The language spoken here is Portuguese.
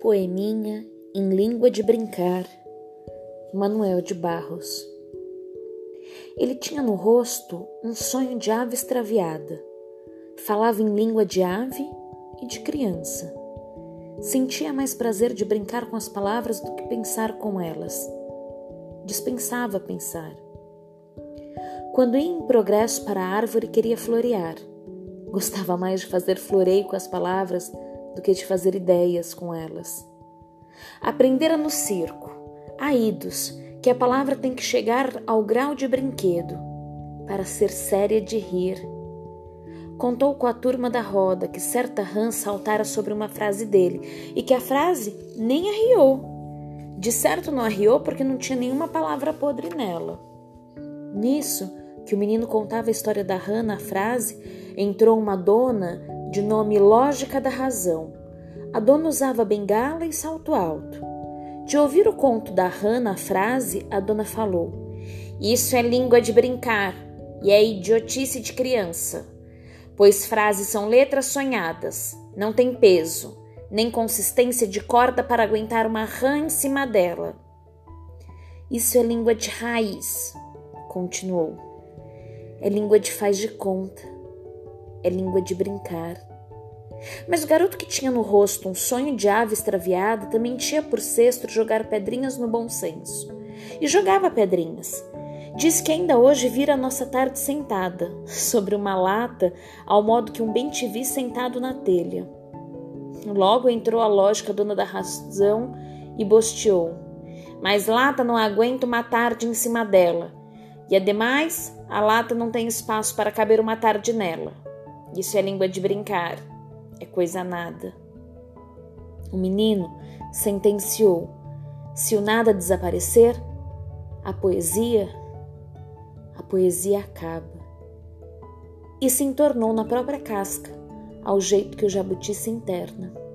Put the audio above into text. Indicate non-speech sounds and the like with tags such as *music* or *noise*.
poeminha em língua de brincar, Manuel de Barros. Ele tinha no rosto um sonho de ave extraviada. Falava em língua de ave e de criança. Sentia mais prazer de brincar com as palavras do que pensar com elas. Dispensava pensar. Quando ia em progresso para a árvore, queria florear. Gostava mais de fazer floreio com as palavras do que de fazer ideias com elas. Aprendera no circo, a idos, que a palavra tem que chegar ao grau de brinquedo, para ser séria de rir. Contou com a turma da roda que certa rã saltara sobre uma frase dele e que a frase nem arriou. De certo não arriou porque não tinha nenhuma palavra podre nela. Nisso, que o menino contava a história da rã na frase, entrou uma dona de nome Lógica da Razão. A dona usava bengala e salto alto. De ouvir o conto da rã na frase, a dona falou: Isso é língua de brincar e é idiotice de criança, pois frases são letras sonhadas, não tem peso, nem consistência de corda para aguentar uma rã em cima dela. Isso é língua de raiz, continuou. É língua de faz de conta é língua de brincar. Mas o garoto que tinha no rosto um sonho de ave extraviada também tinha por cesto jogar pedrinhas no bom senso. E jogava pedrinhas. Diz que ainda hoje vira a nossa tarde sentada, *laughs* sobre uma lata, ao modo que um bem te vi sentado na telha. Logo entrou a lógica dona da razão e bosteou. Mas lata não aguenta uma tarde em cima dela. E ademais, a lata não tem espaço para caber uma tarde nela. Isso é língua de brincar, é coisa nada. O menino sentenciou: se o nada desaparecer, a poesia, a poesia acaba. E se entornou na própria casca, ao jeito que o jabuti se interna.